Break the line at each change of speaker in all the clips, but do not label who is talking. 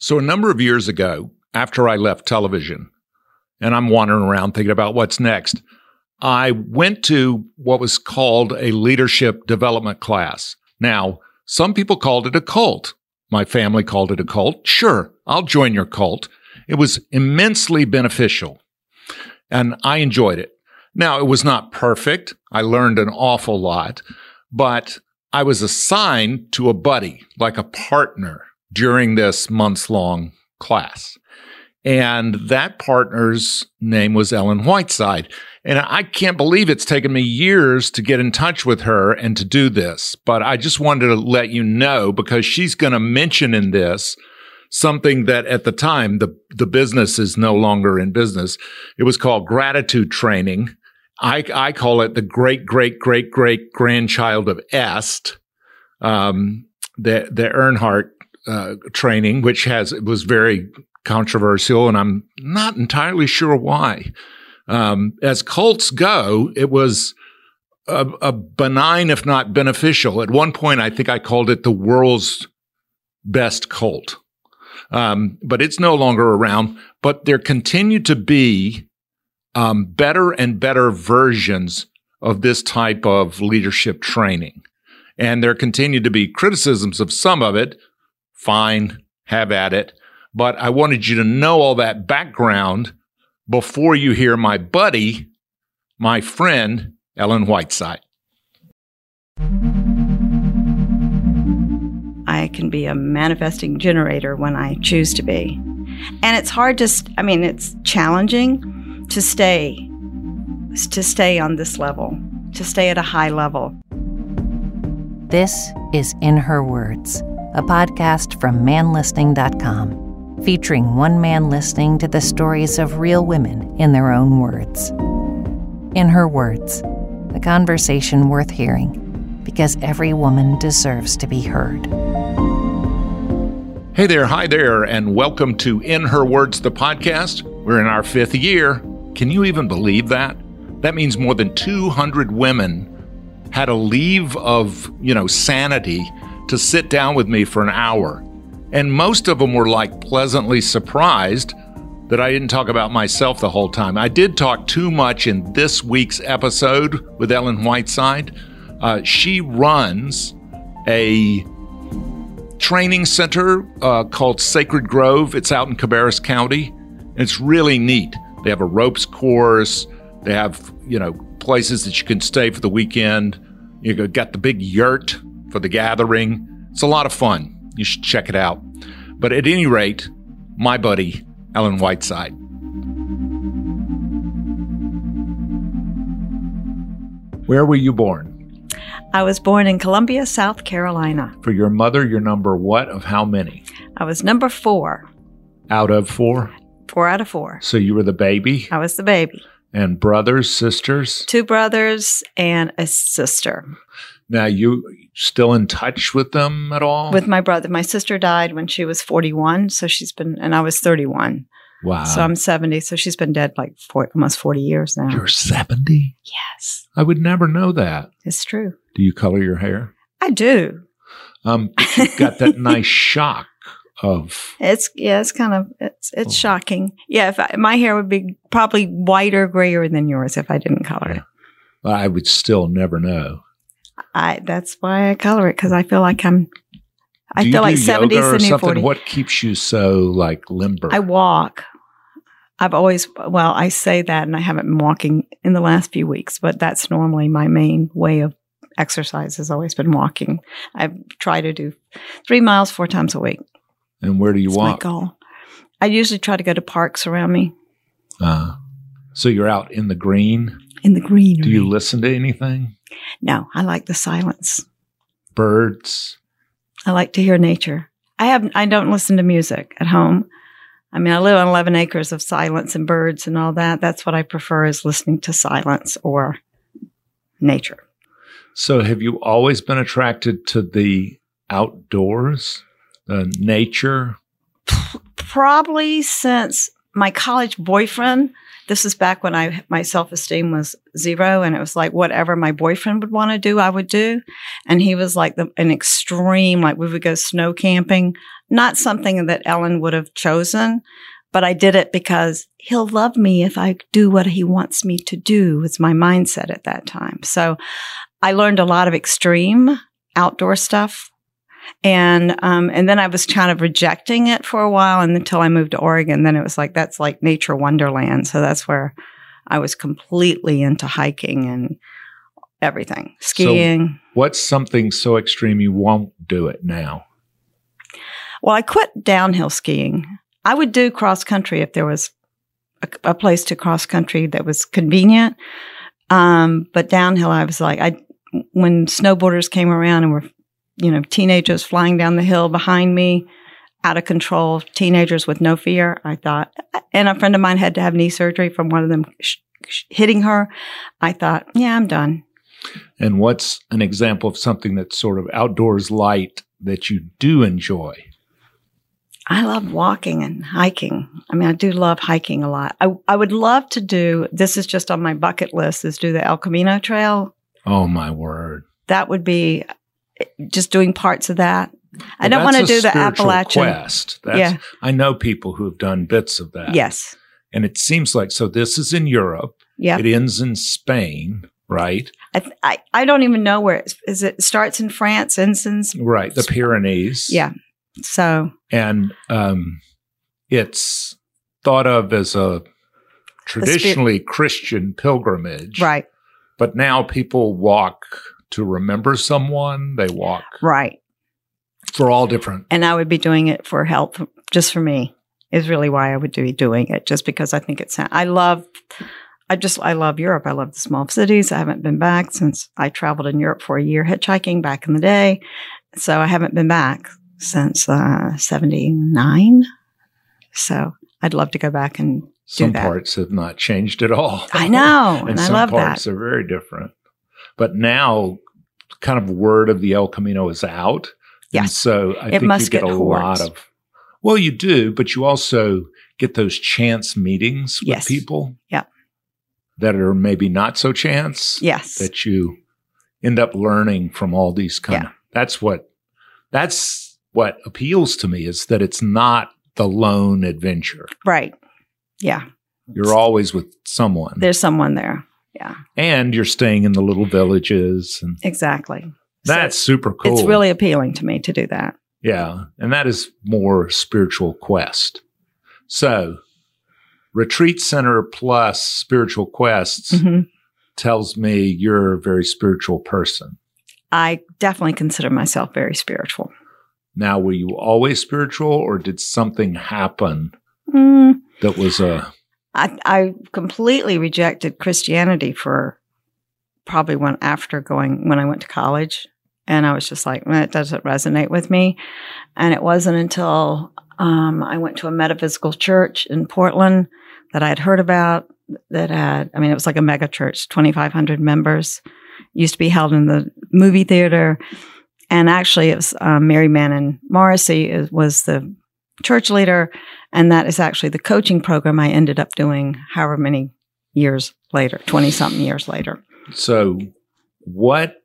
So, a number of years ago, after I left television, and I'm wandering around thinking about what's next, I went to what was called a leadership development class. Now, some people called it a cult. My family called it a cult. Sure, I'll join your cult. It was immensely beneficial and I enjoyed it. Now, it was not perfect. I learned an awful lot, but I was assigned to a buddy, like a partner during this months long class. And that partner's name was Ellen Whiteside. And I can't believe it's taken me years to get in touch with her and to do this. But I just wanted to let you know because she's going to mention in this something that at the time the, the business is no longer in business. It was called gratitude training. I, I call it the great, great, great, great grandchild of Est, um, the, the Erhard, uh, training, which has, was very controversial and I'm not entirely sure why. Um, as cults go, it was a, a benign, if not beneficial. At one point, I think I called it the world's best cult. Um, but it's no longer around. But there continue to be um, better and better versions of this type of leadership training. And there continue to be criticisms of some of it. Fine, have at it. But I wanted you to know all that background before you hear my buddy, my friend, Ellen Whiteside.
I can be a manifesting generator when I choose to be. And it's hard to, st- I mean, it's challenging to stay, to stay on this level, to stay at a high level.
This is In Her Words, a podcast from manlistening.com, featuring one man listening to the stories of real women in their own words. In Her Words, a conversation worth hearing because every woman deserves to be heard.
Hey there, hi there, and welcome to In Her Words, the podcast. We're in our fifth year. Can you even believe that? That means more than 200 women had a leave of, you know, sanity to sit down with me for an hour. And most of them were like pleasantly surprised that I didn't talk about myself the whole time. I did talk too much in this week's episode with Ellen Whiteside. Uh, she runs a training center uh, called Sacred Grove. It's out in Cabarrus County. It's really neat. They have a ropes course. They have, you know, places that you can stay for the weekend. You got the big yurt for the gathering. It's a lot of fun. You should check it out. But at any rate, my buddy, Ellen Whiteside. Where were you born?
I was born in Columbia, South Carolina.
For your mother, your number what of how many?
I was number four,
Out of four?
four out of four.
So you were the baby?
I was the baby.
And brothers, sisters?
Two brothers and a sister.
Now, you still in touch with them at all?
With my brother, my sister died when she was 41, so she's been, and I was 31.
wow.
So I'm 70, so she's been dead like four, almost 40 years now.
You're 70?
yes,
I would never know that.
it's true.
Do you color your hair?
I do.
Um, you've got that nice shock of.
It's yeah, it's kind of it's it's
Oh.
shocking. Yeah, if I, my hair would be probably whiter, grayer than yours if I didn't color it.
I would still never know.
I that's why I color it because I feel like I'm. I feel like
do
seventy
yoga
is
or
the new
something?
forty.
What keeps you so like limber?
I walk. I've always well, I say that, and I haven't been walking in the last few weeks, but that's normally my main way of exercise. Has always been walking. I try to do three miles four times a week.
and where do you
That's my
walk?
goal. I usually try to go to parks around me
Uh, so you're out in the green.
in the green.
Do you listen to anything?
No, I like the silence.
Birds.
I like to hear nature. I have I don't listen to music at home. I mean, I live on 11 acres of silence and birds and all that. That's what I prefer is listening to silence or nature.
So have you always been attracted to the outdoors, the nature?
Probably since my college boyfriend, this is back when I my self esteem was zero, and it was like whatever my boyfriend would want to do, I would do, and he was like the, an extreme. Like we would go snow camping, not something that Ellen would have chosen, but I did it because he'll love me if I do what he wants me to do. Was my mindset at that time. So I learned a lot of extreme outdoor stuff and um, and then I was kind of rejecting it for a while, and until I moved to Oregon, then it was like that's like nature wonderland. So that's where I was completely into hiking and everything, skiing.
So what's something so extreme you won't do it now?
Well, I quit downhill skiing. I would do cross country if there was a, a place to cross country that was convenient. Um, but downhill, I was like, I when snowboarders came around and were you know, teenagers flying down the hill behind me, out of control, teenagers with no fear. I thought, and a friend of mine had to have knee surgery from one of them sh- sh- hitting her. I thought, yeah, I'm done.
And what's an example of something that's sort of outdoors light that you do enjoy?
I love walking and hiking. I mean, I do love hiking a lot. I, I would love to do, this is just on my bucket list, is do the El Camino Trail.
Oh, my word.
That would be just doing parts of that. Well, I don't want to do the Appalachian
quest. That's, yeah, I know people who have done bits of that.
Yes,
and it seems like so. This is in Europe.
Yeah,
it ends in Spain, right?
I, I, I don't even know where it is. It starts in France, ends in
right the Pyrenees.
Yeah, so
and um, it's thought of as a traditionally Christian pilgrimage,
right?
But now people walk to remember someone. They walk.
Right.
For all different.
And I would be doing it for health, just for me, is really why I would be doing it, just because I think it's, I love, I just, I love Europe. I love the small cities. I haven't been back since I traveled in Europe for a year hitchhiking back in the day. So I haven't been back since uh, 79. So I'd love to go back and
some parts have not changed at all.
I know, and,
and
I
some
love
parts
that.
are very different. But now, kind of word of the El Camino is out.
Yes.
And so I
it
think you get, a lot of, well, you do, but you also get those chance meetings with
yes.
people.
Yeah.
That are maybe not so chance.
Yes.
That you end up learning from all these kind
yeah.
of, that's what, that's what appeals to me is that it's not the lone adventure.
Right. Yeah.
You're always with someone.
There's someone there. Yeah.
And you're staying in the little villages. And
exactly.
That's so super cool.
It's really appealing to me to do that.
Yeah. And that is more spiritual quest. So, Retreat Center plus spiritual quests
mm-hmm.
tells me you're a very spiritual person.
I definitely consider myself very spiritual.
Now, were you always spiritual or did something happen
mm.
that was a
I, I completely rejected Christianity for probably when after going when I went to college, and I was just like, well, it doesn't resonate with me. And it wasn't until um, I went to a metaphysical church in Portland that I had heard about that had, I mean, it was like a mega church, 2,500 members, used to be held in the movie theater. And actually, it was um, Mary Manin Morrissey was the church leader. And that is actually the coaching program I ended up doing however many years later, 20 something years later.
So, what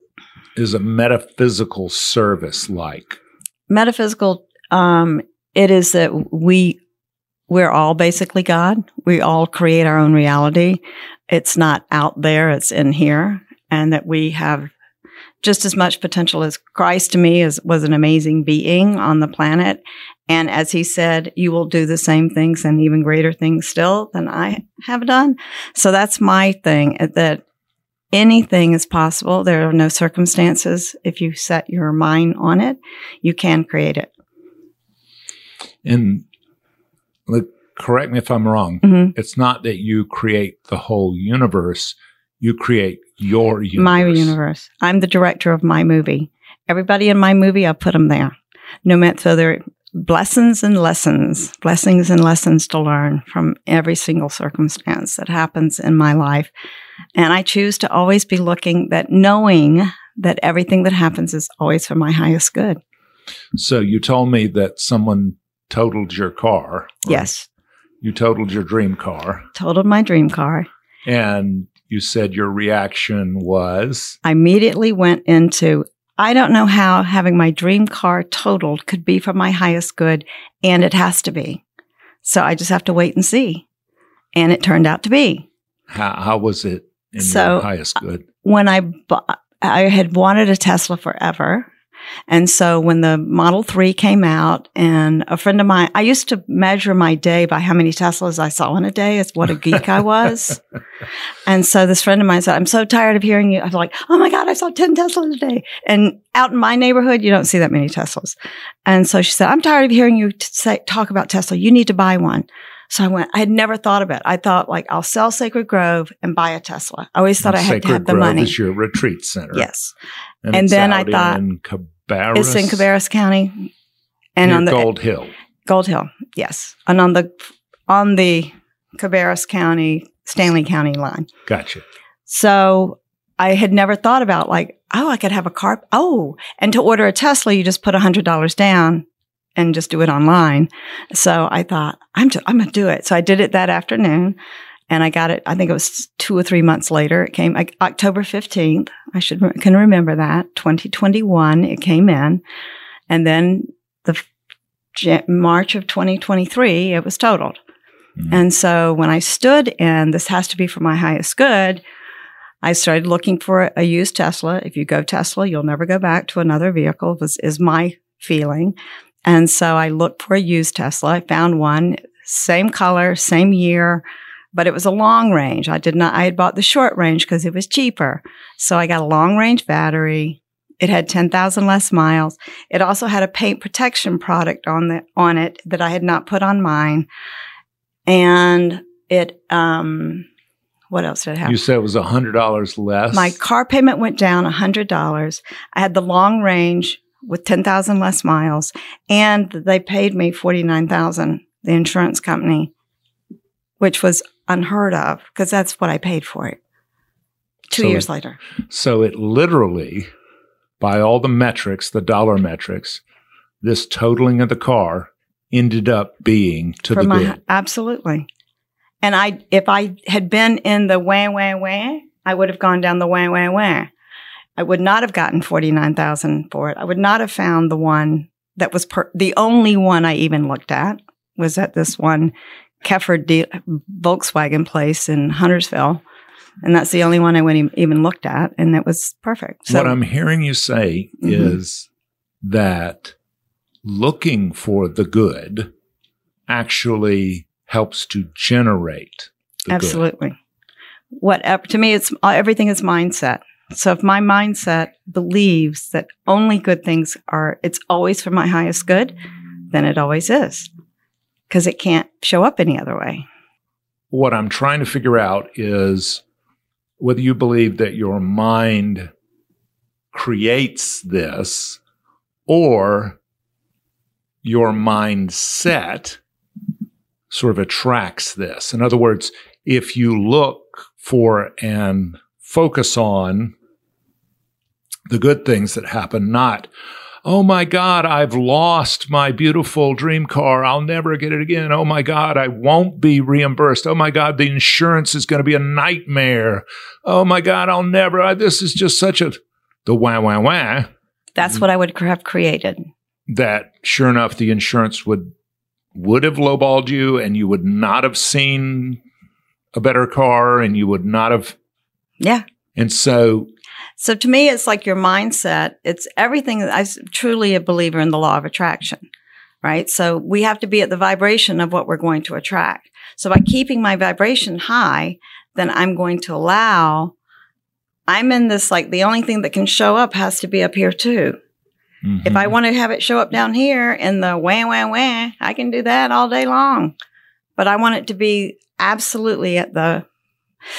is a metaphysical service like?
Metaphysical, um, it is that we we're all basically God. We all create our own reality. It's not out there; it's in here, and that we have just as much potential as Christ to me is was an amazing being on the planet, and as he said, you will do the same things and even greater things still than I have done. So that's my thing that anything is possible. There are no circumstances. If you set your mind on it, you can create it.
And look, correct me if I'm wrong.
Mm-hmm.
It's not that you create the whole universe. You create your universe.
My universe. I'm the director of my movie. Everybody in my movie, I put them there. No matter so they're blessings and lessons, blessings and lessons to learn from every single circumstance that happens in my life. And I choose to always be looking that knowing that everything that happens is always for my highest good.
So you told me that someone totaled your car.
Yes.
You totaled your dream car.
Totaled my dream car.
And you said your reaction was?
I immediately went into I don't know how having my dream car totaled could be for my highest good, and it has to be. So I just have to wait and see. And it turned out to be.
How, how was it in
So,
your highest good?
When I bought, I had wanted a Tesla forever. And so when the Model 3 came out and a friend of mine, I used to measure my day by how many Teslas I saw in a day. It's what a geek I was. And so this friend of mine said, I'm so tired of hearing you. I was like, oh my God, I saw 10 Teslas a day. And out in my neighborhood, you don't see that many Teslas. And so she said, I'm tired of hearing you t- say, talk about Tesla. You need to buy one. So I went, I had never thought of it. I thought like, I'll sell Sacred Grove and buy a Tesla. I always thought I had
Sacred
to have the
Grove
money.
is your retreat center.
Yes.
And,
And then I thought,
in
It's in Cabarrus County and on the
Gold Hill.
Gold Hill. Yes. And on the, on the Cabarrus County, Stanly County line.
Gotcha.
So I had never thought about like, oh, I could have a car. Oh, and to order a Tesla, you just put a hundred dollars down and just do it online. So I thought, I'm, i I'm going to do it. So I did it that afternoon and I got it. I think it was two or three months later. It came like, October 15th. I should, can remember that 2021. It came in and then the March of 2023, it was totaled.
Mhm.
And so when I stood in, this has to be for my highest good. I started looking for a used Tesla. If you go Tesla, you'll never go back to another vehicle, was, is my feeling. And so I looked for a used Tesla. I found one, same color, same year, but it was a long range. I did not, I had bought the short range because it was cheaper. So I got a long range battery. It had 10,000 less miles. It also had a paint protection product on the, on it that I had not put on mine. And it, um, what else did it have?
You said it was hundred dollars less.
My car payment went down $100. I had the long range with 10,000 less miles and they paid me 49,000 the insurance company which was unheard of because that's what I paid for it. 2
So
years
it-
later.
So it literally, by all the metrics, the dollar metrics, this totaling of the car ended up being to
for
the
my
good.
absolutely. And I if I had been in the wah wah wah, I would have gone down the wah wah wah. I would not have gotten 49,000 for it. I would not have found the one that was per- the only one I even looked at was at this one Keffer de- Volkswagen place in Huntersville. And that's the only one I went even looked at and it was perfect. So
what I'm hearing you say
Mhm.
is that looking for the good actually helps to generate the good.
Absolutely. Whatever to me, it's everything is mindset. So if my mindset believes that only good things are, it's always for my highest good, then it always is, because it can't show up any other way.
What I'm trying to figure out is whether you believe that your mind creates this or your mindset sort of attracts this. In other words, if you look for and focus on the good things that happen, not, oh my God, I've lost my beautiful dream car. I'll never get it again. Oh my God, I won't be reimbursed. Oh my God, the insurance is going to be a nightmare. Oh my God, I'll never, I- this is just such a, the wah, wah, wah
That's what I would have created.
that sure enough the insurance would would have lowballed you and you would not have seen a better car and you would not have
Yeah.
And so
So to me, it's like your mindset. It's everything. I'm truly a believer in the law of attraction, right? So we have to be at the vibration of what we're going to attract. So by keeping my vibration high, then I'm going to allow, I'm in this like the only thing that can show up has to be up here too. If
mhm.
I want to have it show up down here in the wah, wah, wah, I can do that all day long. But I want it to be absolutely at the,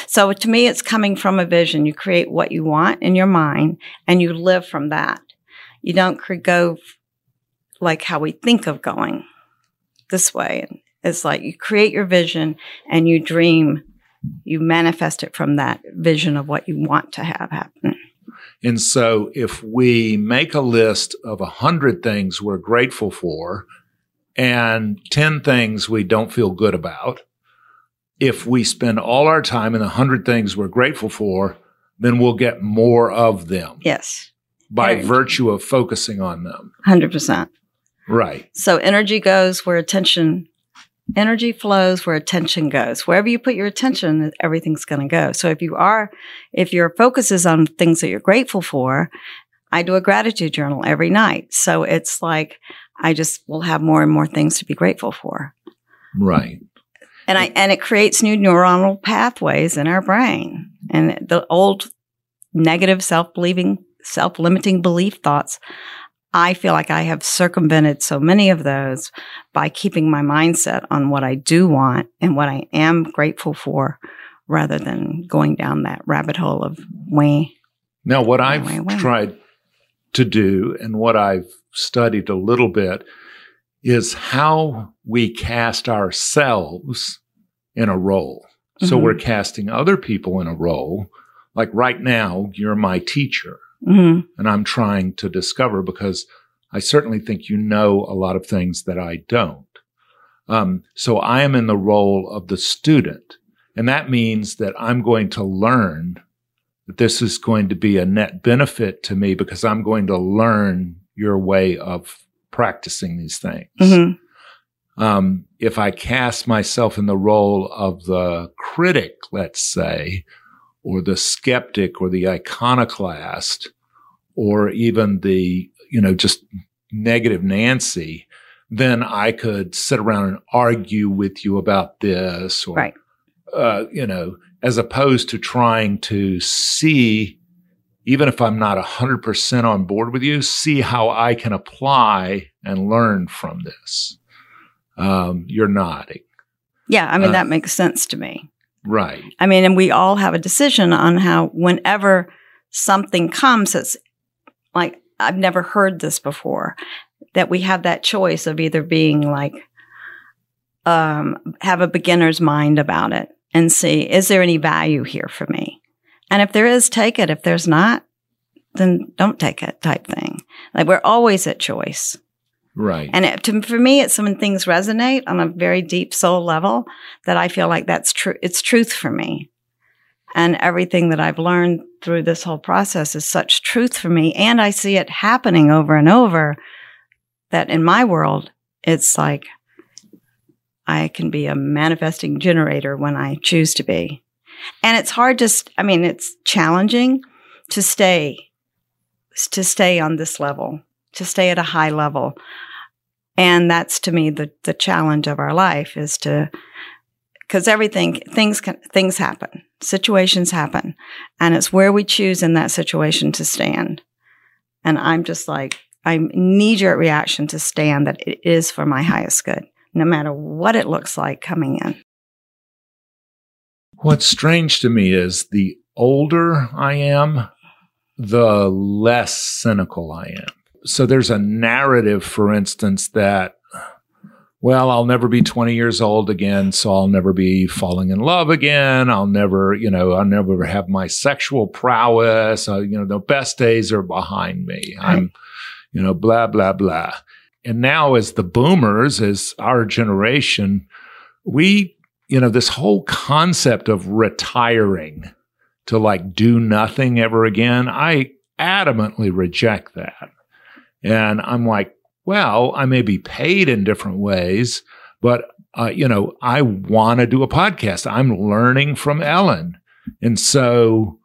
so to me, it's coming from a vision. You create what you want in your mind and you live from that. You don't go like how we think of going this way. It's like you create your vision and you dream, you manifest it from that vision of what you want to have happen.
and so if we make a list of a hundred things we're grateful for and 10 things we don't feel good about. If we spend all our time in the 100 things we're grateful for, then we'll get more of them
Yes.
by
Right.
virtue of focusing on them.
100%.
Right.
So energy goes where attention energy flows where attention goes. Wherever you put your attention, everything's going to go. So if you are if your focus is on things that you're grateful for, I do a gratitude journal every night. So it's like I just will have more and more things to be grateful for.
Right.
And I and it creates new neuronal pathways in our brain. And the old negative self-believing, self-limiting belief thoughts, I feel like I have circumvented so many of those by keeping my mindset on what I do want and what I am grateful for rather than going down that rabbit hole of way.
Now, what I've
wait, wait.
tried to do and what I've studied a little bit is how we cast ourselves in a role. So
Mhm.
we're casting other people in a role. Like right now, you're my teacher,
hmm
and I'm trying to discover because I certainly think you know a lot of things that I don't. Um, so I am in the role of the student, and that means that I'm going to learn that this is going to be a net benefit to me because I'm going to learn your way of practicing these things.
hmm
Um, if I cast myself in the role of the critic, let's say, or the skeptic or the iconoclast, or even the, you know, just negative Nancy, then I could sit around and argue with you about this or,
Right.
uh, you know, as opposed to trying to see, even if I'm not 100% on board with you, see how I can apply and learn from this. Um, you're nodding.
Yeah, I mean
Uh,
that makes sense to me.
Right.
I mean, and we all have a decision on how, whenever something comes that's like, I've never heard this before, that we have that choice of either being like, um, have a beginner's mind about it and see, is there any value here for me? And if there is, take it. If there's not, then don't take it type thing. Like we're always at choice.
Right.
And it, to, for me, it's when things resonate on a very deep soul level that I feel like that's true. It's truth for me. And everything that I've learned through this whole process is such truth for me. And I see it happening over and over that in my world, it's like I can be a manifesting generator when I choose to be. And it's hard to, st- I mean, it's challenging to stay, to stay on this level, to stay at a high level. And that's to me the, the challenge of our life is to, because everything, things can, things happen, situations happen, and it's where we choose in that situation to stand. And I'm just like, I'm knee jerk reaction to stand that it is for my highest good, no matter what it looks like coming in.
What's strange to me is the older I am, the less cynical I am. So there's a narrative, for instance, that, well, I'll never be 20 years old again, so I'll never be falling in love again. I'll never, you know, I'll never have my sexual prowess. Uh, you know, the best days are behind me. I'm, you know, blah, blah, blah. And now, as the boomers, as our generation, we you know, this whole concept of retiring to like do nothing ever again, I adamantly reject that. And I'm like, well, I may be paid in different ways, but, uh, you know, I want to do a podcast. I'm learning from Ellen. And so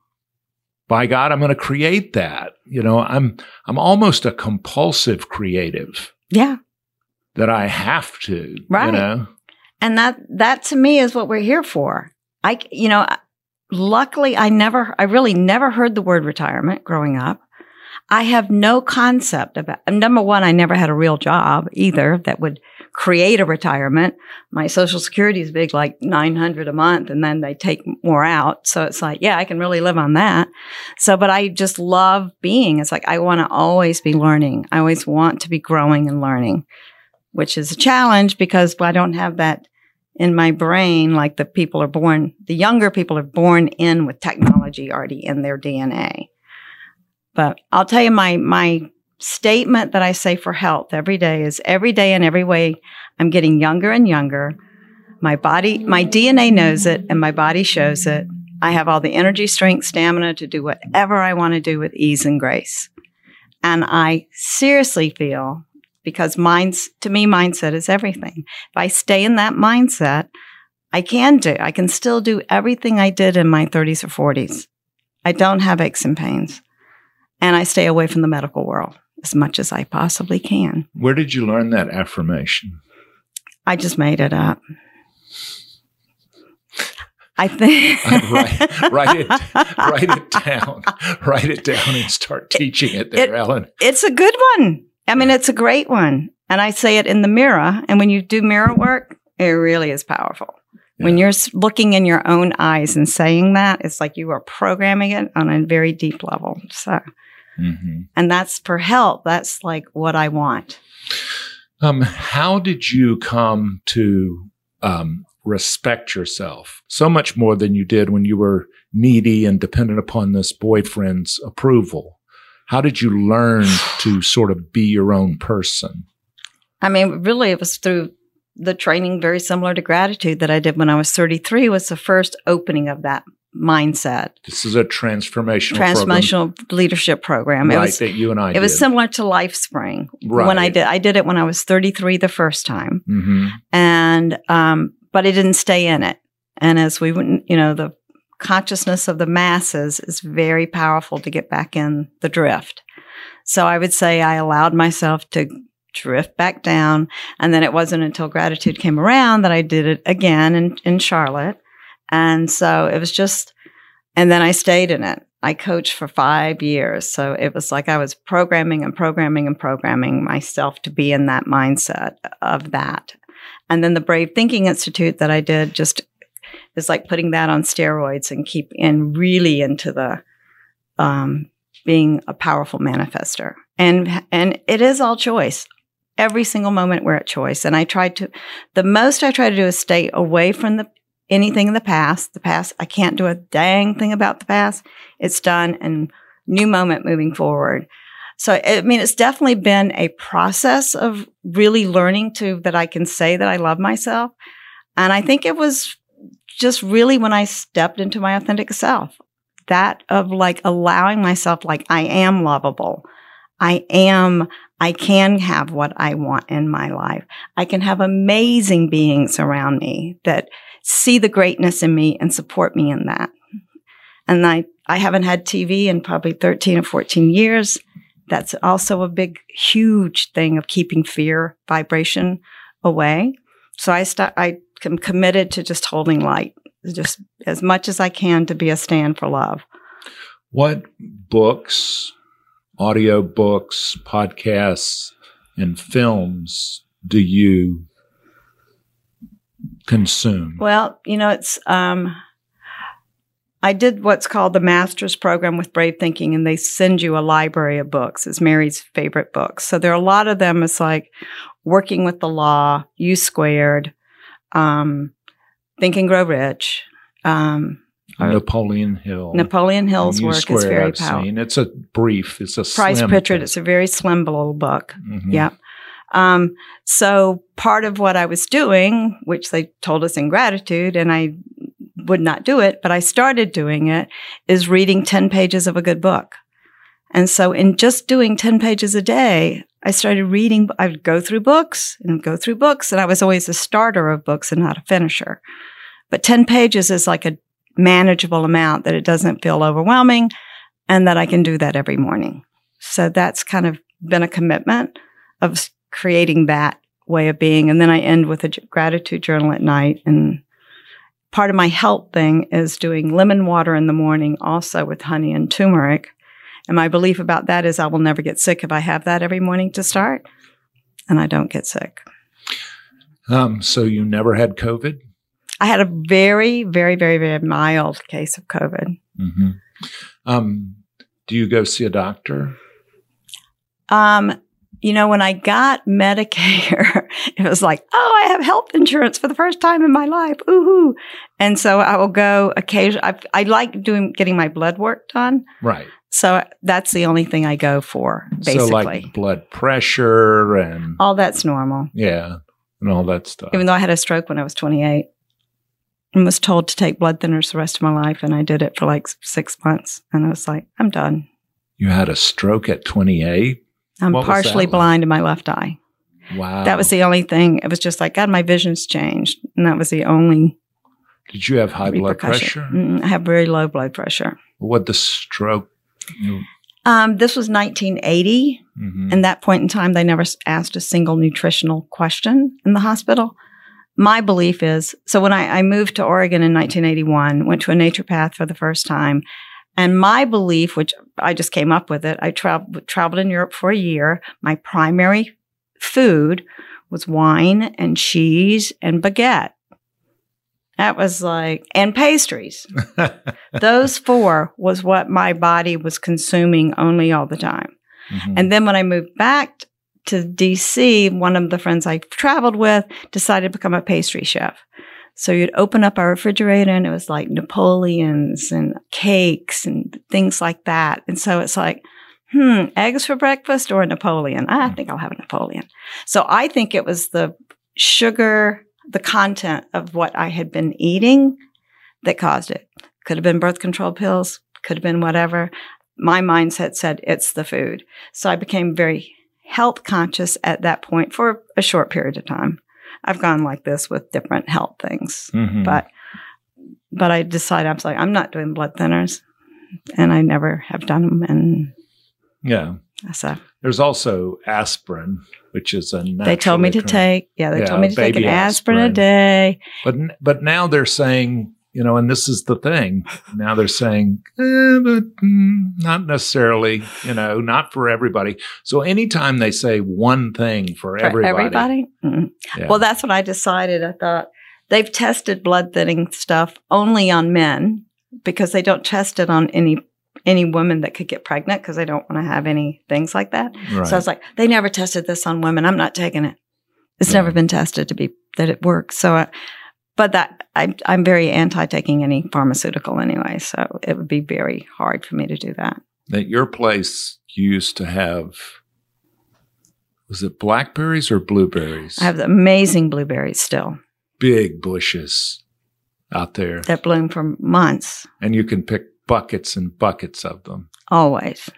by God, I'm going to create that. You know, I'm, I'm almost a compulsive creative
Yeah.
that I have to,
Right.
you know?
And that, that to me is what we're here for. I, you know, luckily I never, I really never heard the word retirement growing up. I have no concept about, number one, I never had a real job either that would create a retirement. My social security is big, like 900 a month, and then they take more out. So it's like, yeah, I can really live on that. So, but I just love being. It's like, I want to always be learning. I always want to be growing and learning, which is a challenge because I don't have that in my brain like the people are born, the younger people are born in with technology already in their DNA. But I'll tell you my, my statement that I say for health every day is every day in every way, I'm getting younger and younger. My body, my DNA knows it and my body shows it. I have all the energy, strength, stamina to do whatever I want to do with ease and grace. And I seriously feel because minds, to me, mindset is everything. If I stay in that mindset, I can do, I can still do everything I did in my 30s or 40s. I don't have aches and pains. And I stay away from the medical world as much as I possibly can.
Where did you learn that affirmation?
I just made it up. I think
write, write, it write it down. Write it down and start teaching it there,
it,
Ellen.
It's a good one. I mean, it's a great one. And I say it in the mirror. And when you do mirror work, it really is powerful. Yeah. When you're looking in your own eyes and saying that, it's like you are programming it on a very deep level. So, mm-hmm. and that's for help. That's like what I want.
Um, how did you come to um, respect yourself so much more than you did when you were needy and dependent upon this boyfriend's approval. How did you learn to sort of be your own person?
I mean, really, it was through the training very similar to gratitude that I did when I was 33 was the first opening of that mindset.
This is a transformational
transformational
program.
leadership program.
Right,
it was,
that you and I
It
did.
was similar to LifeSpring.
Right.
When I did I did it when I was 33 the first time.
Mm-hmm.
And um, but it didn't stay in it. And as we went, you know, the consciousness of the masses is very powerful to get back in the drift. So I would say I allowed myself to drift back down. And then it wasn't until gratitude came around that I did it again in, in Charlotte. And so it was just, and then I stayed in it. I coached for five years. So it was like I was programming and programming and programming myself to be in that mindset of that. And then the Brave Thinking Institute that I did just is like putting that on steroids and keep in really into the um, being a powerful manifester. And and it is all choice. Every single moment we're at choice. And I try to the most I try to do is stay away from the anything in the past. The past I can't do a dang thing about the past. It's done and new moment moving forward. So, I mean, it's definitely been a process of really learning to that I can say that I love myself. And I think it was just really when I stepped into my authentic self, that of like allowing myself, like, I am lovable. I am, I can have what I want in my life. I can have amazing beings around me that see the greatness in me and support me in that. And I, I haven't had TV in probably 13 or 14 years. That's also a big, huge thing of keeping fear vibration away. So I start, I am committed to just holding light, just as much as I can to be a stand for love.
What books, audio books, podcasts, and films do you consume?
Well, you know, it's, um, I did what's called the master's program with Brave Thinking, and they send you a library of books. It's Mary's favorite books. So there are a lot of them. It's like Working with the Law, U Squared, um, Think and Grow Rich. Um,
Napoleon Hill.
Napoleon Hill's work is very I've powerful.
Seen. It's a brief. It's a
Price Pritchett.
Thing.
It's a very slim little book. Mm-hmm. Yeah. Um, so part of what I was doing, which they told us in gratitude, and I would not do it, but I started doing it, is reading 10 pages of a good book. And so in just doing 10 pages a day, I started reading, I would go through books and go through books. And I was always a starter of books and not a finisher. But 10 pages is like a manageable amount that it doesn't feel overwhelming and that I can do that every morning. So that's kind of been a commitment of creating that way of being. And then I end with a gratitude journal at night and part of my health thing is doing lemon water in the morning also with honey and turmeric. And my belief about that is I will never get sick if I have that every morning to start and I don't get sick.
Um, so you never had COVID?
I had a very, very, very, very mild case of COVID.
Mm-hmm. Um, do you go see a doctor?
Um, you know, when I got Medicare, it was like, oh, I have health insurance for the first time in my life. Ooh. And so I will go occasionally. I, I like doing, getting my blood work done.
Right.
So that's the only thing I go for, basically.
So like blood pressure and
all that's normal.
Yeah, and all that stuff.
Even though I had a stroke when I was 28 and was told to take blood thinners the rest of my life, and I did it for like six months, and I was like, I'm done.
You had a stroke at 28.
I'm partially blind in my left eye.
Wow.
That was the only thing. It was just like, God, my vision's changed. And that was the only.
Did you have high blood pressure?
Mm, I have very low blood pressure.
What the stroke?
Um, this was 1980. Mm-hmm. And that point in time, they never asked a single nutritional question in the hospital. My belief is so when I, I moved to Oregon in 1981, went to a naturopath for the first time. And my belief, which I just came up with it, I tra- traveled in Europe for a year. My primary food was wine and cheese and baguette. That was like, and pastries. Those four was what my body was consuming only all the time. Mm-hmm. And then when I moved back to DC, one of the friends I traveled with decided to become a pastry chef. So you'd open up our refrigerator and it was like Napoleons and cakes and things like that. And so it's like, hmm, eggs for breakfast or a Napoleon? I think I'll have a Napoleon. So I think it was the sugar, the content of what I had been eating that caused it. Could have been birth control pills, could have been whatever. My mindset said it's the food. So I became very health conscious at that point for a short period of time. I've gone like this with different health things, mm-hmm. but but I decided I'm like I'm not doing blood thinners, and I never have done them, and
yeah.
So
there's also aspirin, which is a
they told me to take. Yeah, they yeah, told me to take an aspirin, aspirin a day.
But but now they're saying you know, and this is the thing. Now they're saying, eh, but mm, not necessarily, you know, not for everybody. So anytime they say one thing for, for everybody,
everybody? Mm-hmm. Yeah. well, that's what I decided. I thought they've tested blood thinning stuff only on men because they don't test it on any any woman that could get pregnant because I don't want to have any things like that. Right. So I was like, they never tested this on women. I'm not taking it. It's never been tested to be that it works. So. I, but that I, I'm very anti taking any pharmaceutical anyway, so it would be very hard for me to do that.
That your place used to have was it blackberries or blueberries?
I have the amazing blueberries still.
Big bushes out there
that bloom for months,
and you can pick buckets and buckets of them.
Always,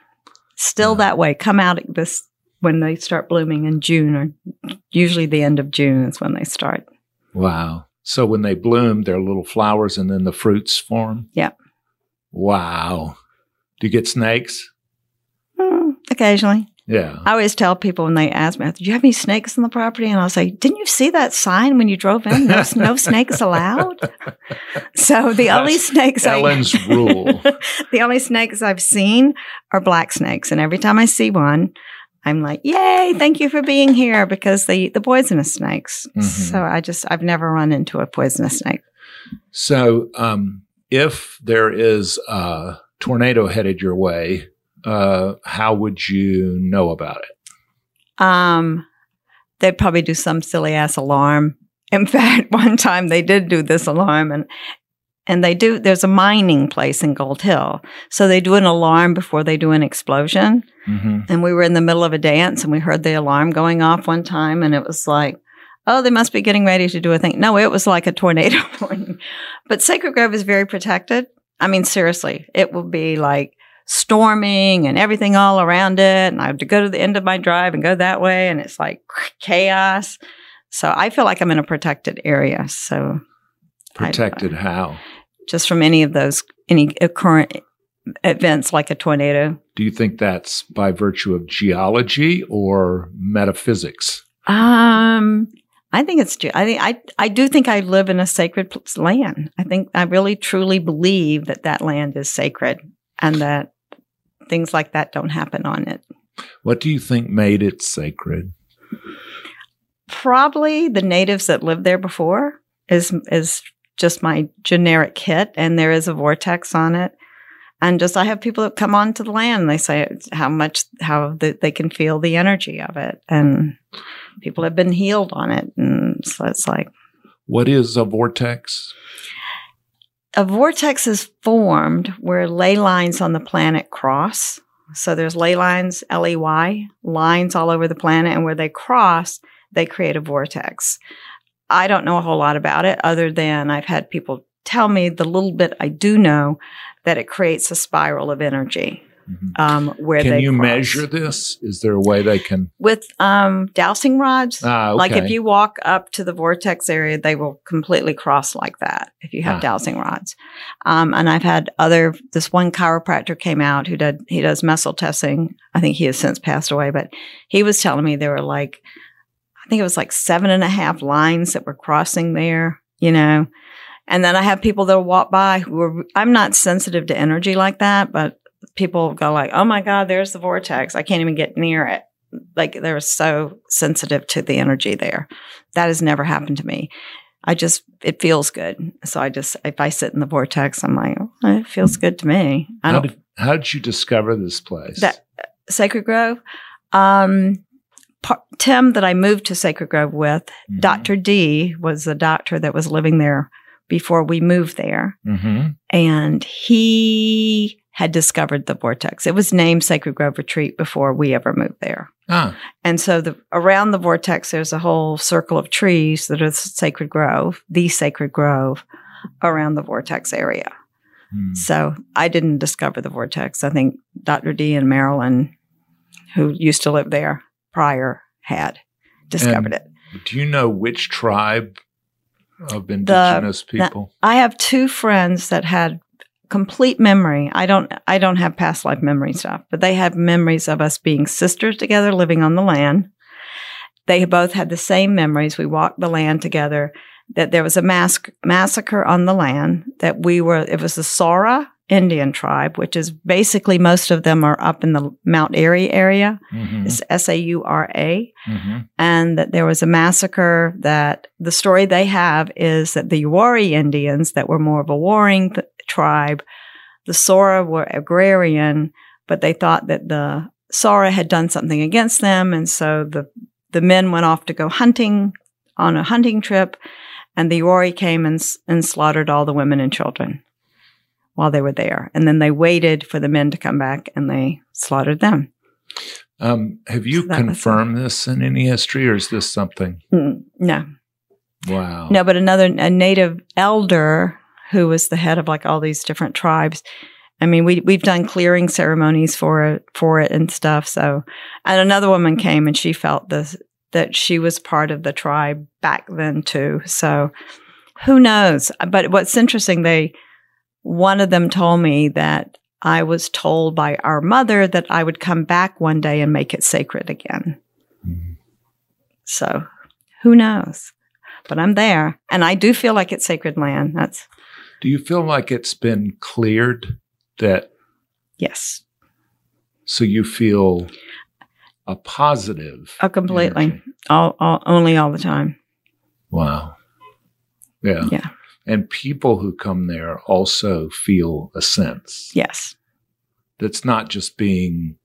still yeah. that way. Come out this when they start blooming in June, or usually the end of June is when they start.
Wow. So when they bloom, they're little flowers and then the fruits form?
Yeah.
Wow. Do you get snakes?
Mm, occasionally.
Yeah.
I always tell people when they ask me, Do you have any snakes on the property? And I'll say, Didn't you see that sign when you drove in? No, no snakes allowed. So the That's only snakes
Ellen's I, rule.
the only snakes I've seen are black snakes. And every time I see one, I'm like, yay, thank you for being here because they eat the poisonous snakes. Mm-hmm. So I just, I've never run into a poisonous snake.
So, um, if there is a tornado headed your way, uh, how would you know about it?
Um, they'd probably do some silly ass alarm. In fact, one time they did do this alarm and and they do there's a mining place in gold hill so they do an alarm before they do an explosion mm-hmm. and we were in the middle of a dance and we heard the alarm going off one time and it was like oh they must be getting ready to do a thing no it was like a tornado warning but sacred grove is very protected i mean seriously it will be like storming and everything all around it and i have to go to the end of my drive and go that way and it's like chaos so i feel like i'm in a protected area so
Protected how?
Just from any of those, any current events like a tornado.
Do you think that's by virtue of geology or metaphysics?
Um, I think it's. I think I. I do think I live in a sacred land. I think I really truly believe that that land is sacred and that things like that don't happen on it.
What do you think made it sacred?
Probably the natives that lived there before is is just my generic kit and there is a vortex on it. And just I have people that come onto the land and they say how much how the, they can feel the energy of it, and people have been healed on it, and so it's like,
what is a vortex?
A vortex is formed where ley lines on the planet cross. So there's ley lines, L E Y, lines all over the planet, and where they cross, they create a vortex. I don't know a whole lot about it other than I've had people tell me the little bit I do know that it creates a spiral of energy.
Mhm.
Um, where
Can you
cross.
measure this? Is there a way they can?
with um, dowsing rods?
Ah, okay.
Like if you walk up to the vortex area, they will completely cross like that if you have
Ah.
dowsing rods. Um, and I've had other, this one chiropractor came out who did, he does muscle testing. I think he has since passed away, but he was telling me there were like, I think it was like seven and a half lines that were crossing there, you know. And then I have people that will walk by who are, I'm not sensitive to energy like that, but people go like, oh my God, there's the vortex. I can't even get near it like they're so sensitive to the energy there. That has never happened to me. I just it feels good. So I just if I sit in the vortex, I'm like, oh, it feels good to me. I
How did, how did you discover this place?
that Sacred Grove. Um, par- Tim that I moved to Sacred Grove with,
Mhm.
Doctor D was the doctor that was living there before we moved there,
Mhm.
and he had discovered the vortex. It was named Sacred Grove Retreat before we ever moved there.
Ah,
And so the around the vortex, there's a whole circle of trees that are the sacred grove, the sacred grove around the vortex area.
hmm.
So I didn't discover the vortex. I think Dr. D and Marilyn, who used to live there prior, had discovered it.
Do you know which tribe of indigenous people?
I have two friends that had complete memory. I don't I don't have past life memory stuff, but they have memories of us being sisters together living on the land. They both had the same memories. We walked the land together. That there was a mass- massacre on the land. That we were. It was the Saura Indian tribe, which is basically most of them are up in the Mount Airy area.
Mhm.
It's S A U R A
Mhm.
and that there was a massacre that the story they have is that the Uwharrie Indians that were more of a warring tribe, the Saura were agrarian, but they thought that the Saura had done something against them. And so the, the men went off to go hunting on a hunting trip and the Uwharrie came and, and slaughtered all the women and children while they were there. And then they waited for the men to come back and they slaughtered them.
Um, have you
So
confirmed this in any history, or is this something?
Mm, no,
Wow.
No, but another a native elder who was the head of like all these different tribes. I mean, we we've done clearing ceremonies for it for it and stuff. So, and another woman came and she felt this that she was part of the tribe back then too. So, who knows? But what's interesting, they one of them told me that I was told by our mother that I would come back one day and make it sacred again.
Mhm.
So, who knows? But I'm there, and I do feel like it's sacred land. That's
Do you feel like it's been cleared that
yes,
so you feel a positive?
oh, completely,
energy?
all, all, only all the time.
Wow. Yeah.
Yeah.
And people who come there also feel a sense
Yes,
that's not just being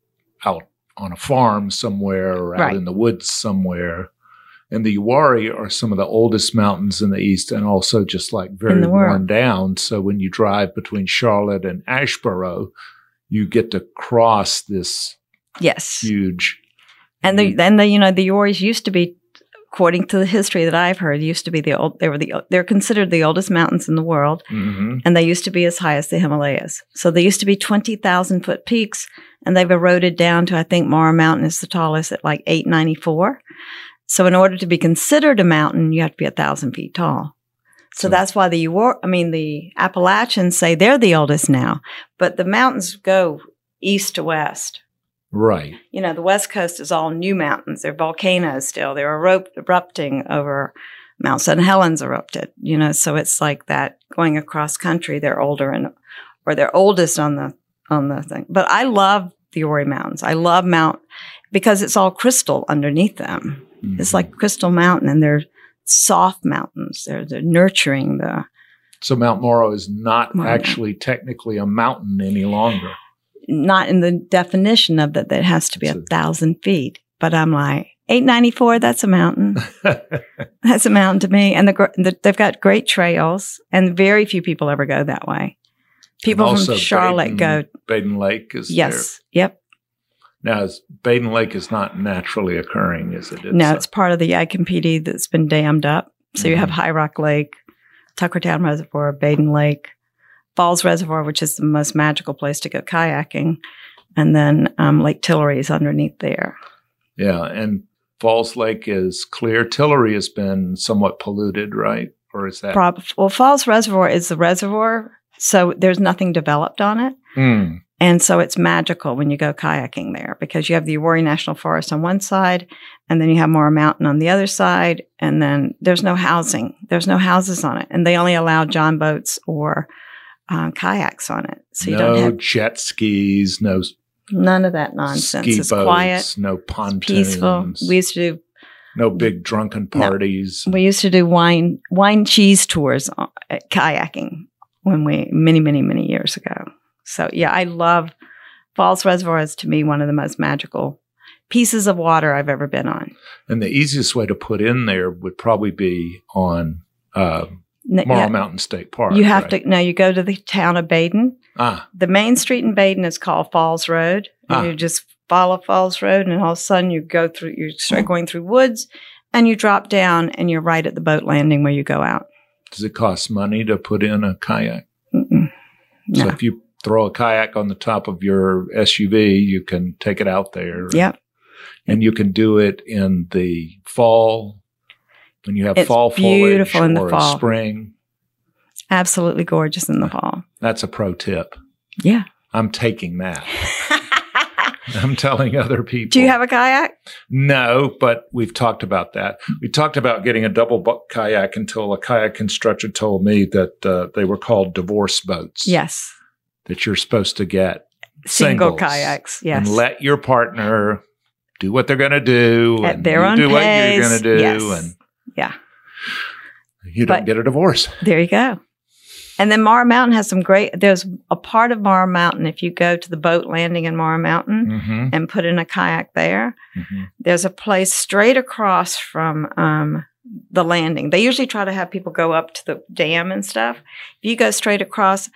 out on a farm somewhere or out
Right.
in the woods somewhere. And the Uwharrie are some of the oldest mountains in the east and also just like very worn down. So when you drive between Charlotte and Asheboro, you get to cross this
yes,
huge.
and the and the you know the Uwharries used to be, according to the history that I've heard, used to be the old. They were the they're considered the oldest mountains in the world,
Mhm.
and they used to be as high as the Himalayas. So they used to be twenty thousand foot peaks, and they've eroded down to I think Morrow Mountain is the tallest at like eight ninety four. So in order to be considered a mountain, you have to be a thousand feet tall. So, that's why the I mean the Appalachians say they're the oldest now, but the mountains go east to west.
Right.
You know, the west coast is all new mountains. They're volcanoes still. They're eru- erupting over Mount St. Helens erupted. You know, so it's like that going across country. They're older and or they're oldest on the on the thing. But I love the Uwharrie Mountains. I love Mount because it's all crystal underneath them. It's
Mhm.
like Crystal Mountain, and they're soft mountains. They're they're nurturing the
So Mount Morrow is not
Morrow.
actually technically a mountain any longer.
not in the definition of that. That it has to be a thousand feet. But I'm like, Eight ninety four. That's a mountain. that's a mountain to me. And the, the, they've got great trails, and very few people ever go that way. People from Charlotte
Badin,
go.
Badin Lake is
Yes. Yep.
Now, is Badin Lake is not naturally occurring, is it?
no,
a-
it's part of the Yadkin that's been dammed up. So you have
Mhm.
High Rock Lake, Tuckertown Reservoir, Badin Lake, Falls Reservoir, which is the most magical place to go kayaking, and then um, Lake Tillery is underneath there.
yeah, and Falls Lake is clear. Tillery has been somewhat polluted, right? Or is that?
Prob- well, Falls Reservoir is the reservoir, so there's nothing developed on it.
Hmm.
And so it's magical when you go kayaking there because you have the Uwharrie National Forest on one side and then you have Morrow Mountain on the other side. And then there's no housing. There's no houses on it. And they only allow john boats or uh, kayaks on it. So you
no
don't have
jet skis, no
none of that nonsense.
ski
it's
boats,
quiet,
no pontoons,
peaceful. We used to do
no big drunken
No.
parties.
we used to do wine wine cheese tours uh, at kayaking when we many many many years ago. So yeah, I love Falls Reservoir is to me one of the most magical pieces of water I've ever been on.
And the easiest way to put in there would probably be on uh, Morrow
yeah,
Mountain State Park.
you have
right?
to no, you go to the town of Badin.
Ah,
The main street in Badin is called Falls Road. And
Ah.
You just follow Falls Road, and all of a sudden you go through. You start going through woods, and you drop down, and you're right at the boat landing where you go out.
does it cost money to put in a kayak?
Mm-mm.
So
No.
if you throw a kayak on the top of your SUV, you can take it out there.
Yep.
And you can do it in the fall when you have
It's
fall
beautiful
foliage
in the
or
fall.
spring.
Absolutely gorgeous in the fall.
That's a pro tip.
Yeah.
I'm taking that. I'm telling other people.
Do you have a kayak?
No, but we've talked about that. We talked about getting a double kayak until a kayak instructor told me that uh, they were called divorce boats.
Yes.
That you're supposed to get
Single kayaks. Yes.
and let your partner do what they're going to do
At
and
their own
do what you're going to do
Yes.
and
Yeah.
you don't
But-
get a divorce.
There you go. And then Morrow Mountain has some great, there's a part of Morrow Mountain, if you go to the boat landing in Morrow Mountain
Mm-hmm.
and put in a kayak there,
Mm-hmm.
there's a place straight across from um, the landing. They usually try to have people go up to the dam and stuff. If you go straight across,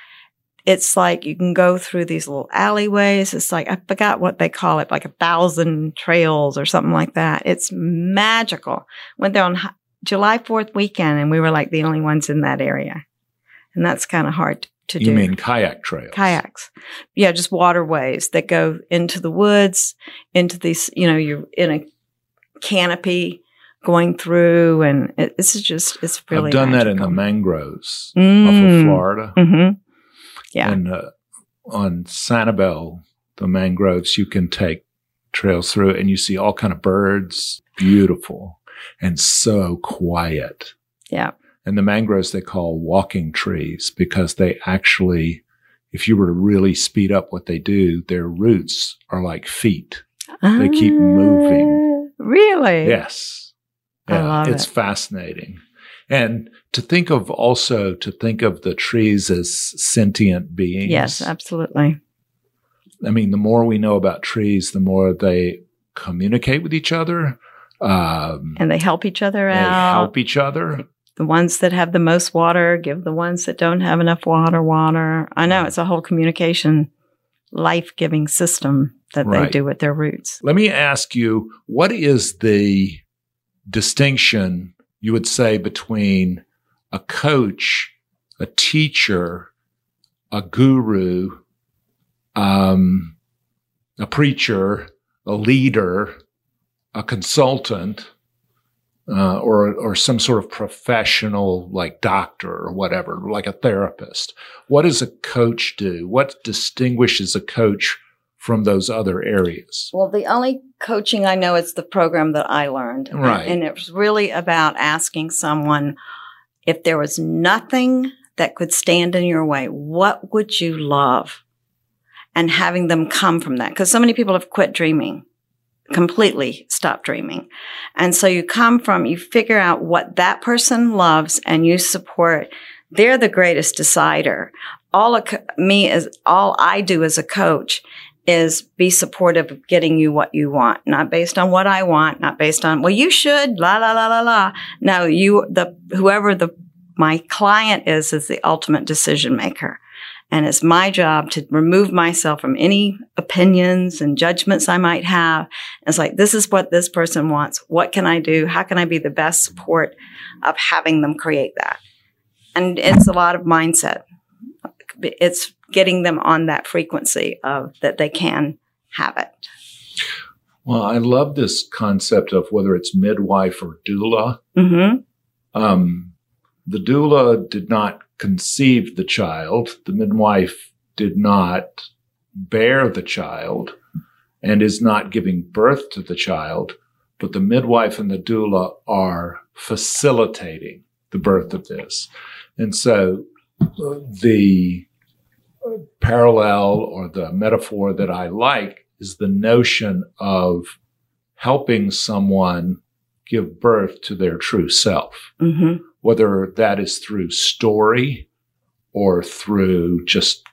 it's like you can go through these little alleyways. It's like, I forgot what they call it, like a thousand trails or something like that. It's magical. Went there on July 4th weekend and we were like the only ones in that area. And that's kind of hard to
You
do You
mean kayak trails?
kayaks. Yeah, just waterways that go into the woods, into these, you know, you're in a canopy going through and it, it's just, it's really
I've done that in the
magical.
mangroves off of
Mm.
Florida.
Mhm. Yeah.
And uh, on Sanibel, the mangroves, you can take trails through and you see all kind of birds, beautiful and so quiet.
Yeah.
And the mangroves they call walking trees because they actually, if you were to really speed up what they do, their roots are like feet. They keep moving.
Ah, Really?
Yes.
I love
it's
it.
fascinating. And to think of also to think of the trees as sentient beings.
Yes, absolutely.
I mean, the more we know about trees, the more they communicate with each other. Um,
And they help each other
they
out.
help each other.
the ones that have the most water give the ones that don't have enough water water. I know it's a whole communication, life giving system that they do with their roots.
Let me ask you, what is the distinction you would say between a coach, a teacher, a guru, um, a preacher, a leader, a consultant, uh, or or some sort of professional like doctor or whatever, like a therapist? What does a coach do? What distinguishes a coach from those other areas?
Well, the only coaching I know is the program that I learned.
Right.
And it was really about asking someone if there was nothing that could stand in your way, what would you love? And having them come from that. Because so many people have quit dreaming, completely stopped dreaming. And so you come from, you figure out what that person loves and you support. They're the greatest decider. All a, me is all I do as a coach is be supportive of getting you what you want, not based on what I want, not based on, well, you should, la, la, la, la, la. No, you, the, whoever the, my client is, is the ultimate decision maker. And it's my job to remove myself from any opinions and judgments I might have. It's like, this is what this person wants. What can I do? How can I be the best support of having them create that? And it's a lot of mindset. It's getting them on that frequency of that they can have it.
Well, I love this concept of whether it's midwife or doula.
Mm-hmm.
Um, the doula did not conceive the child. The midwife did not bear the child and is not giving birth to the child, but the midwife and the doula are facilitating the birth of this. And so uh, the parallel or the metaphor that I like is the notion of helping someone give birth to their true self,
Mm-hmm.
whether that is through story or through just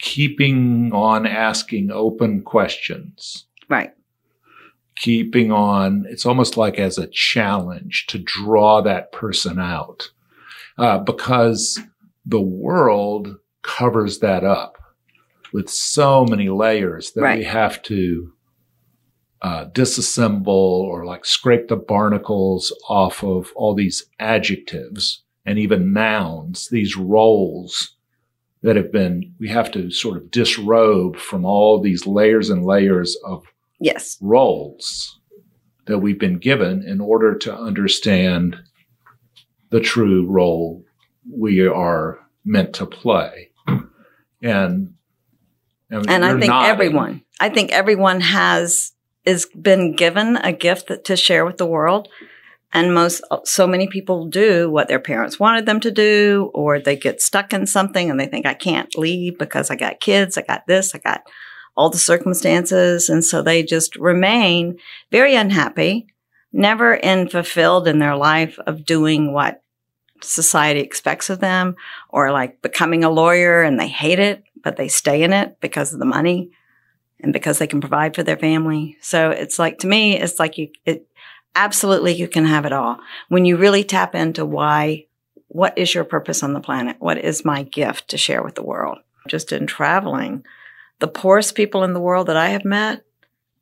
keeping on asking open questions,
Right.
keeping on, it's almost like as a challenge to draw that person out. Uh, because the world covers that up with so many layers that we have to uh, disassemble or like scrape the barnacles off of all these adjectives and even nouns, these roles that have been, we have to sort of disrobe from all these layers and layers of
Yes.
roles that we've been given in order to understand the true role we are meant to play. And
And I think
nodding.
everyone, I think everyone has is been given a gift that, to share with the world. And most, so many people do what their parents wanted them to do, or they get stuck in something and they think, I can't leave because I got kids, I got this, I got all the circumstances. And so they just remain very unhappy, never in fulfilled in their life of doing what society expects of them, or like becoming a lawyer and they hate it, but they stay in it because of the money and because they can provide for their family. So it's like, to me, it's like you, it absolutely you can have it all. When you really tap into why, what is your purpose on the planet? What is my gift to share with the world? Just in traveling, the poorest people in the world that I have met,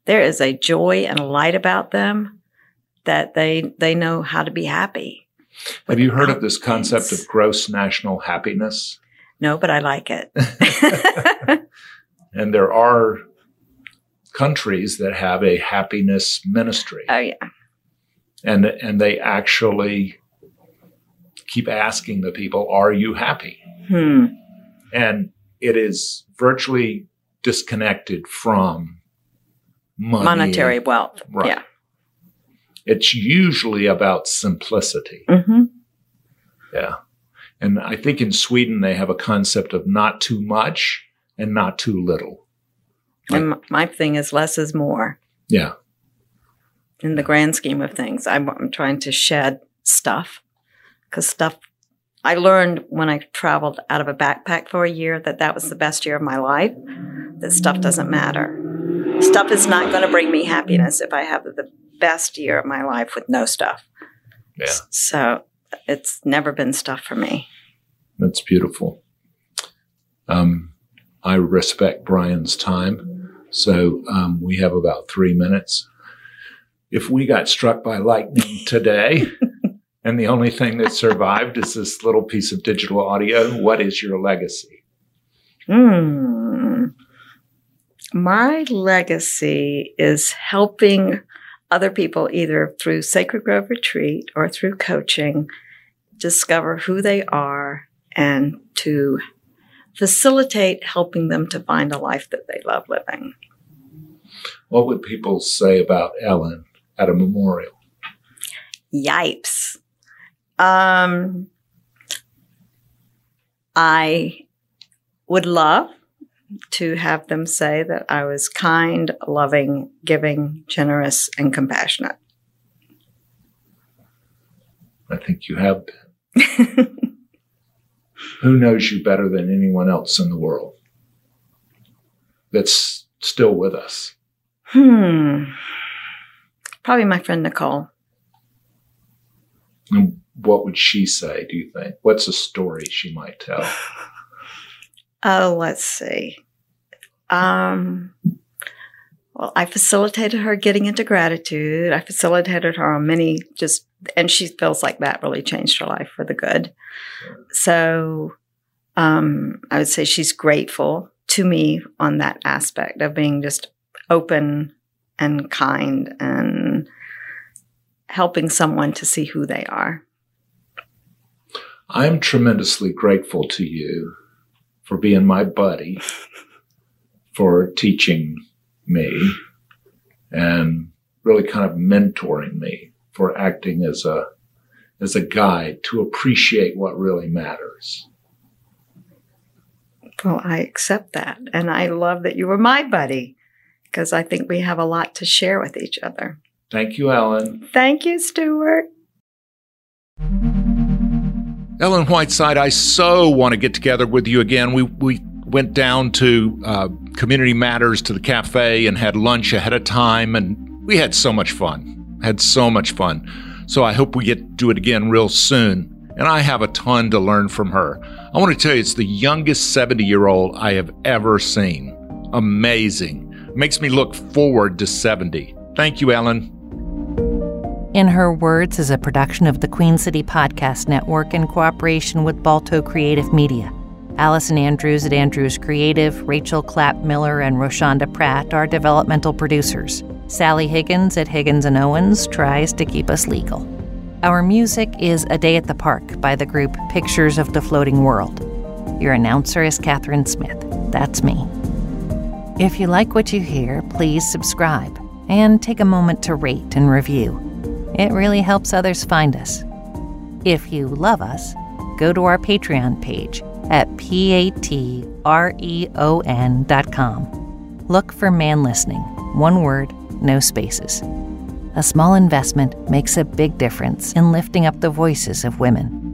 there is a joy and a light about them that they, they know how to be happy.
Have you heard of this concept of gross national happiness?
No, but I like it.
And there are countries that have a happiness ministry.
oh yeah.
and and they actually keep asking the people, "Are you happy?"
Hmm.
And it is virtually disconnected from money.
Monetary wealth.
Right.
Yeah.
It's usually about simplicity.
Mm-hmm.
Yeah. And I think in Sweden they have a concept of not too much and not too little.
And my thing is less is more
Yeah.
in the grand scheme of things. I'm, I'm trying to shed stuff because stuff. I learned when I traveled out of a backpack for a year that that was the best year of my life. That stuff doesn't matter. Stuff is not going to bring me happiness if I have the best year of my life with no stuff.
Yeah.
So it's never been stuff for me.
That's beautiful. Um, I respect Brian's time. So um, we have about three minutes. If we got struck by lightning today and the only thing that survived is this little piece of digital audio, what is your legacy?
Hmm. My legacy is helping other people either through Sacred Grove Retreat or through coaching discover who they are and to facilitate helping them to find a life that they love living.
What would people say about Ellen at a memorial?
Yipes. Um, I would love to have them say that I was kind, loving, giving, generous, and compassionate.
I think you have been. Who knows you better than anyone else in the world? That's still with us?
Hmm. Probably my friend Nicole.
And what would she say, do you think? What's a story she might tell?
Oh, let's see. Um, well, I facilitated her getting into gratitude. I facilitated her on many just, and she feels like that really changed her life for the good. So, um, I would say she's grateful to me on that aspect of being just open and kind and helping someone to see who they are.
I'm tremendously grateful to you for being my buddy, for teaching me, and really kind of mentoring me, for acting as a as a guide to appreciate what really matters.
Well, I accept that. And I love that you were my buddy because I think we have a lot to share with each other.
Thank you, Ellen.
Thank you, Stuart.
Ellen Whiteside, I so want to get together with you again. We, we went down to uh, Community Matters to the cafe and had lunch ahead of time, and we had so much fun. Had so much fun. So I hope we get to do it again real soon. And I have a ton to learn from her. I want to tell you, it's the youngest 70 year old I have ever seen. Amazing. Makes me look forward to 70. Thank you, Ellen.
In Her Words is a production of the Queen City Podcast Network in cooperation with Balto Creative Media. Allison Andrews at Andrews Creative, Rachel Clapp Miller, and Roshonda Pratt are developmental producers. Sally Higgins at Higgins and Owens tries to keep us legal. Our music is A Day at the Park by the group Pictures of the Floating World. Your announcer is Catherine Smith. That's me. If you like what you hear, please subscribe and take a moment to rate and review. It really helps others find us. If you love us, go to our Patreon page at patreon.com. Look for Man Listening, one word, no spaces. A small investment makes a big difference in lifting up the voices of women.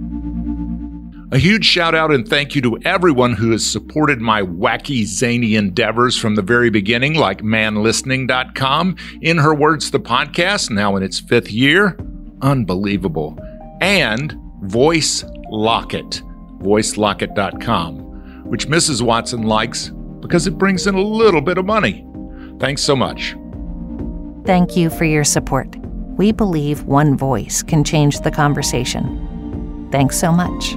A huge shout out and thank you to everyone who has supported my wacky, zany endeavors from the very beginning, like manlistening.com, In Her Words, the podcast, now in its fifth year. Unbelievable. And Voice Locket, voicelocket.com, which Mrs. Watson likes because it brings in a little bit of money. Thanks so much.
Thank you for your support. We believe one voice can change the conversation. Thanks so much.